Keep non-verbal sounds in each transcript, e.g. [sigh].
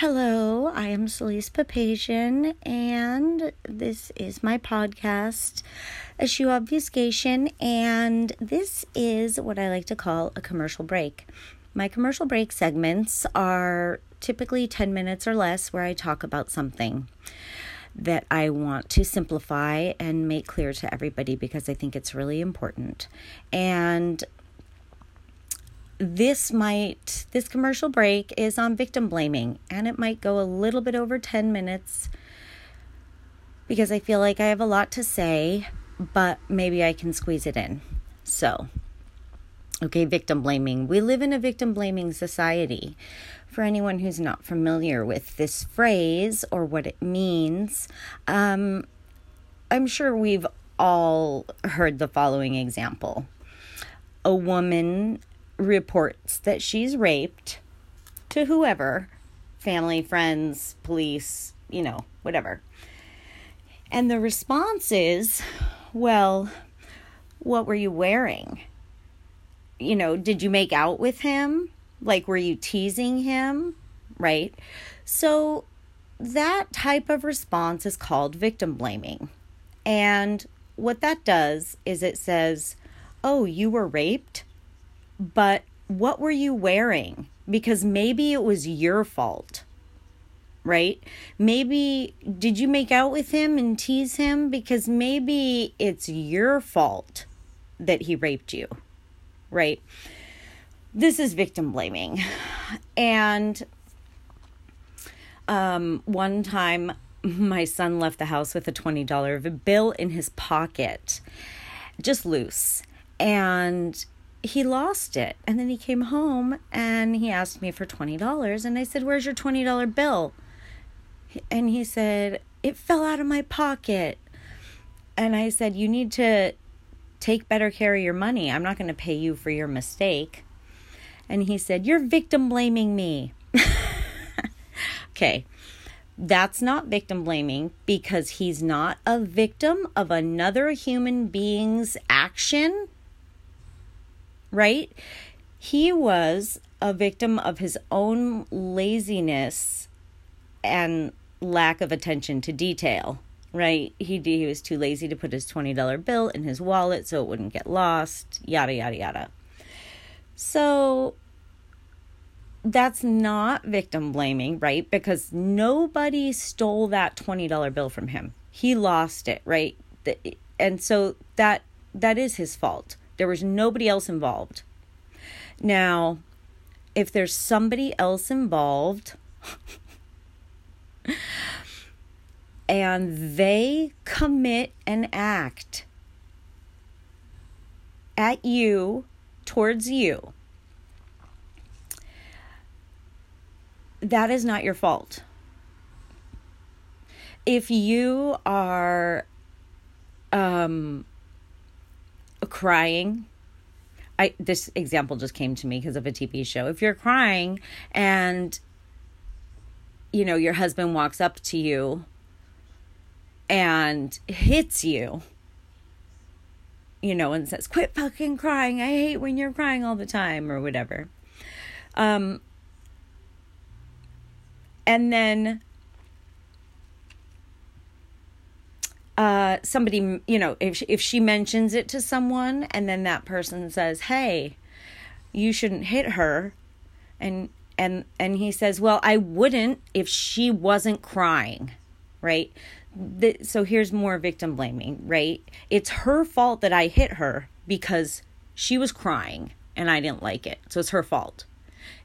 Hello, I am Celeste Papazian, and this is my podcast, Issue Obfuscation, and this is what I like to call a commercial break. My commercial break segments are typically 10 minutes or less where I talk about something that I want to simplify and make clear to everybody because I think it's really important. And this might this commercial break is on victim blaming and it might go a little bit over 10 minutes because I feel like I have a lot to say, but maybe I can squeeze it in. So, okay, victim blaming. We live in a victim blaming society. For anyone who's not familiar with this phrase or what it means, um, I'm sure we've all heard the following example. A woman reports that she's raped to whoever family, friends, police, you know, whatever. And the response is, well, what were you wearing? You know, did you make out with him? Like, were you teasing him? Right? So, that type of response is called victim blaming. And what that does is it says, oh, you were raped? But what were you wearing? Because maybe it was your fault, right? Maybe did you make out with him and tease him? Because maybe it's your fault that he raped you, right? This is victim blaming. And um, one time, my son left the house with a $20 bill in his pocket, just loose. And he lost it. And then he came home and he asked me for $20. And I said, Where's your $20 bill? And he said, It fell out of my pocket. And I said, You need to take better care of your money. I'm not going to pay you for your mistake. And he said, You're victim blaming me. [laughs] okay. That's not victim blaming because he's not a victim of another human being's action right? He was a victim of his own laziness and lack of attention to detail, right? He, he was too lazy to put his $20 bill in his wallet so it wouldn't get lost, yada, yada, yada. So that's not victim blaming, right? Because nobody stole that $20 bill from him. He lost it, right? And so that that is his fault. There was nobody else involved. Now, if there's somebody else involved [laughs] and they commit an act at you, towards you, that is not your fault. If you are um, crying. I this example just came to me because of a TV show. If you're crying and you know your husband walks up to you and hits you you know and says quit fucking crying. I hate when you're crying all the time or whatever. Um and then uh, somebody, you know, if she, if she mentions it to someone and then that person says, "Hey, you shouldn't hit her," and and and he says, "Well, I wouldn't if she wasn't crying," right? The, so here's more victim blaming, right? It's her fault that I hit her because she was crying and I didn't like it. So it's her fault.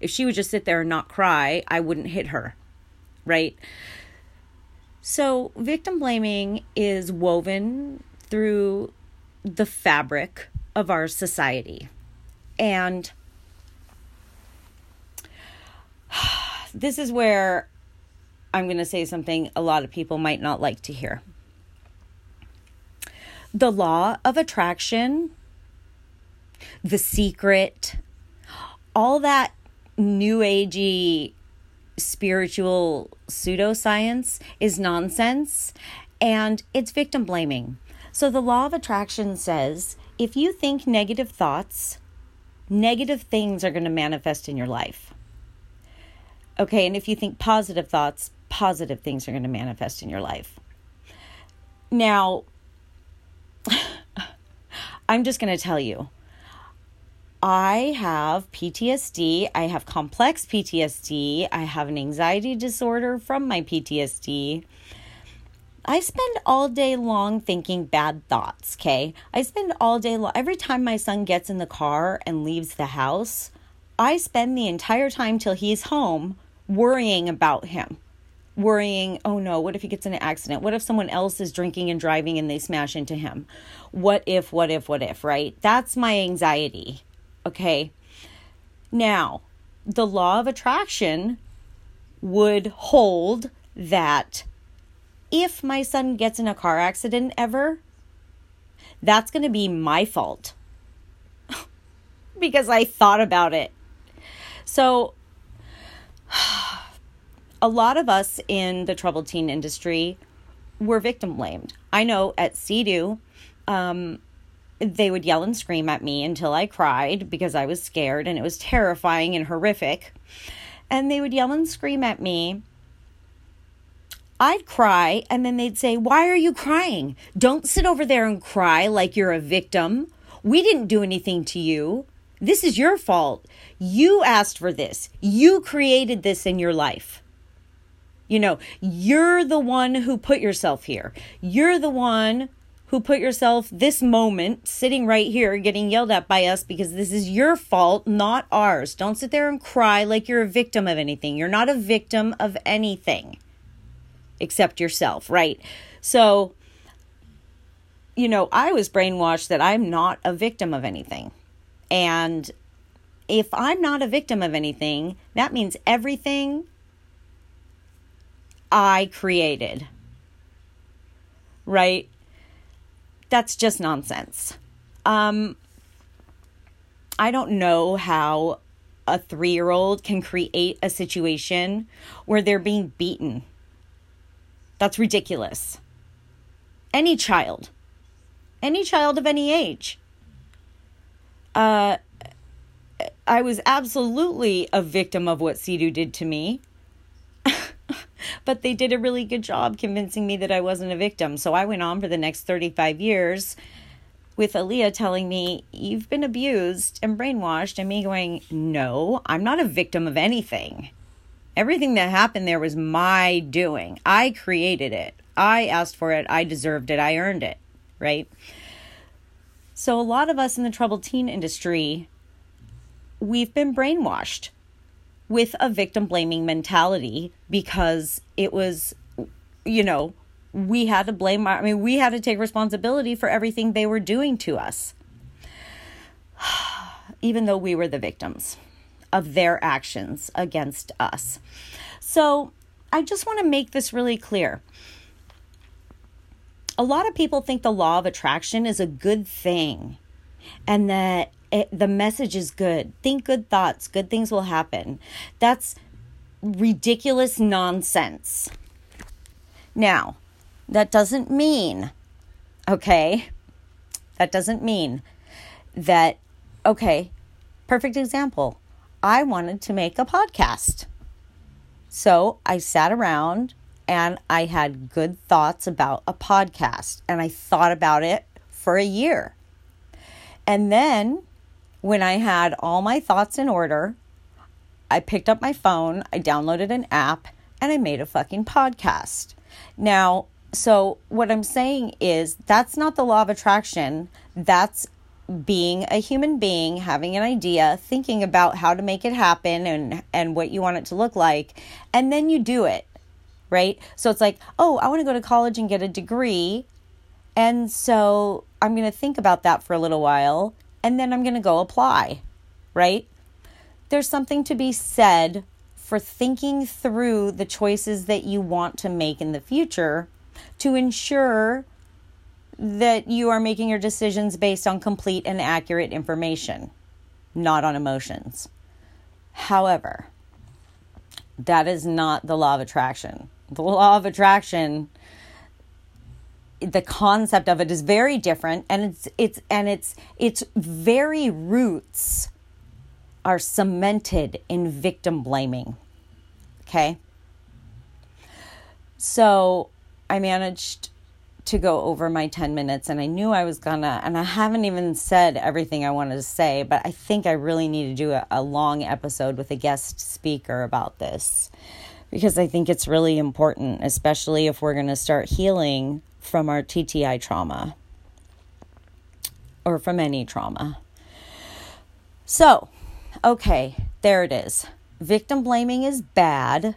If she would just sit there and not cry, I wouldn't hit her, right? So, victim blaming is woven through the fabric of our society. And [sighs] this is where I'm going to say something a lot of people might not like to hear. The law of attraction, the secret, all that new agey spiritual pseudoscience is nonsense and it's victim blaming. So the law of attraction says if you think negative thoughts, negative things are going to manifest in your life. Okay, and if you think positive thoughts, positive things are going to manifest in your life. Now, [laughs] I'm just going to tell you I have PTSD. I have complex PTSD. I have an anxiety disorder from my PTSD. I spend all day long thinking bad thoughts, okay? I spend all day long. Every time my son gets in the car and leaves the house, I spend the entire time till he's home worrying about him. Worrying, oh no, what if he gets in an accident? What if someone else is drinking and driving and they smash into him? What if, what if, what if, right? That's my anxiety. Okay. Now, the law of attraction would hold that if my son gets in a car accident ever, that's going to be my fault [laughs] because I thought about it. So, [sighs] a lot of us in the troubled teen industry were victim blamed. I know at CEDU, um, they would yell and scream at me until I cried because I was scared and it was terrifying and horrific. And they would yell and scream at me. I'd cry and then they'd say, Why are you crying? Don't sit over there and cry like you're a victim. We didn't do anything to you. This is your fault. You asked for this. You created this in your life. You know, you're the one who put yourself here. You're the one who put yourself this moment sitting right here getting yelled at by us because this is your fault, not ours. Don't sit there and cry like you're a victim of anything. You're not a victim of anything except yourself, right? So, you know, I was brainwashed that I'm not a victim of anything. And if I'm not a victim of anything, that means everything I created. Right? That's just nonsense. Um, I don't know how a three year old can create a situation where they're being beaten. That's ridiculous. Any child, any child of any age. Uh, I was absolutely a victim of what CEDU did to me but they did a really good job convincing me that I wasn't a victim. So I went on for the next 35 years with Aaliyah telling me, You've been abused and brainwashed, and me going, No, I'm not a victim of anything. Everything that happened there was my doing. I created it. I asked for it. I deserved it. I earned it. Right? So, a lot of us in the troubled teen industry, we've been brainwashed with a victim blaming mentality because it was, you know, we had to blame, I mean, we had to take responsibility for everything they were doing to us, [sighs] even though we were the victims of their actions against us. So I just want to make this really clear. A lot of people think the law of attraction is a good thing and that it, the message is good. Think good thoughts, good things will happen. That's ridiculous nonsense. Now, that doesn't mean, okay, that doesn't mean that, okay, perfect example. I wanted to make a podcast. So I sat around and I had good thoughts about a podcast and I thought about it for a year. And then when I had all my thoughts in order, I picked up my phone, I downloaded an app, and I made a fucking podcast. Now, so what I'm saying is that's not the law of attraction. That's being a human being, having an idea, thinking about how to make it happen and and what you want it to look like, and then you do it. Right? So it's like, "Oh, I want to go to college and get a degree." And so I'm going to think about that for a little while and then I'm going to go apply, right? There's something to be said for thinking through the choices that you want to make in the future to ensure that you are making your decisions based on complete and accurate information, not on emotions. However, that is not the law of attraction. The law of attraction the concept of it is very different and it's it's and it's its very roots are cemented in victim blaming Okay. So I managed to go over my 10 minutes and I knew I was gonna, and I haven't even said everything I wanted to say, but I think I really need to do a, a long episode with a guest speaker about this because I think it's really important, especially if we're gonna start healing from our TTI trauma or from any trauma. So, okay, there it is. Victim blaming is bad.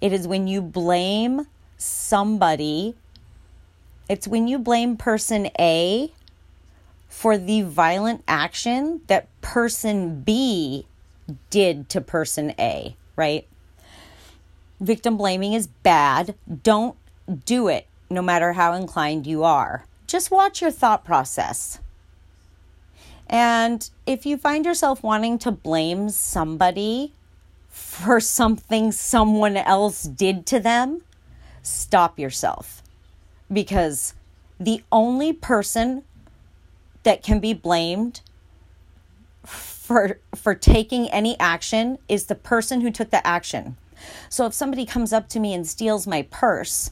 It is when you blame somebody, it's when you blame person A for the violent action that person B did to person A, right? Victim blaming is bad. Don't do it, no matter how inclined you are. Just watch your thought process. And if you find yourself wanting to blame somebody for [laughs] something someone else did to them, stop yourself. Because the only person that can be blamed for for taking any action is the person who took the action. So if somebody comes up to me and steals my purse,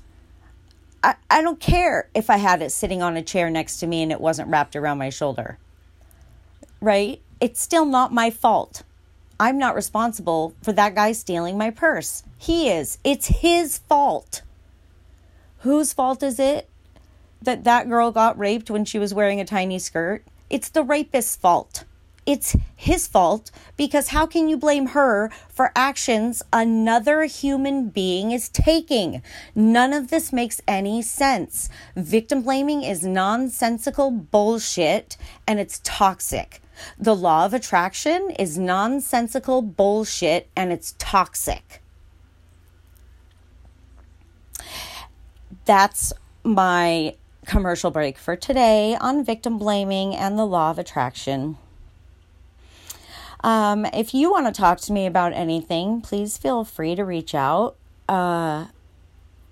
I, I don't care if I had it sitting on a chair next to me and it wasn't wrapped around my shoulder right? It's still not my fault. I'm not responsible for that guy stealing my purse. He is. It's his fault. Whose fault is it that that girl got raped when she was wearing a tiny skirt? It's the rapist's fault. It's his fault because how can you blame her for actions another human being is taking? None of this makes any sense. Victim blaming is nonsensical bullshit and it's toxic. The law of attraction is nonsensical bullshit and it's toxic. That's my commercial break for today on victim blaming and the law of attraction. Um, if you want to talk to me about anything, please feel free to reach out. Uh,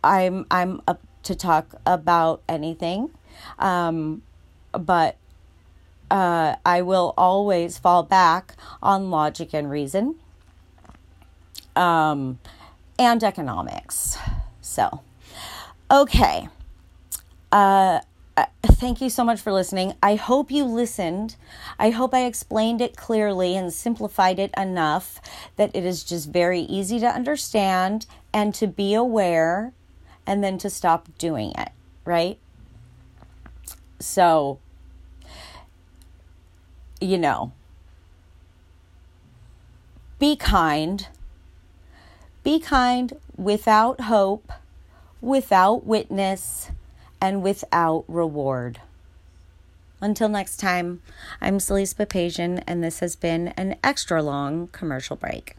I'm I'm up to talk about anything, um, but uh, I will always fall back on logic and reason um, and economics. So, okay. Uh, thank you so much for listening. I hope you listened. I hope I explained it clearly and simplified it enough that it is just very easy to understand and to be aware and then to stop doing it, right? So, you know, be kind. Be kind without hope, without witness, and without reward. Until next time, I'm Celeste Papazian, and this has been an extra long commercial break.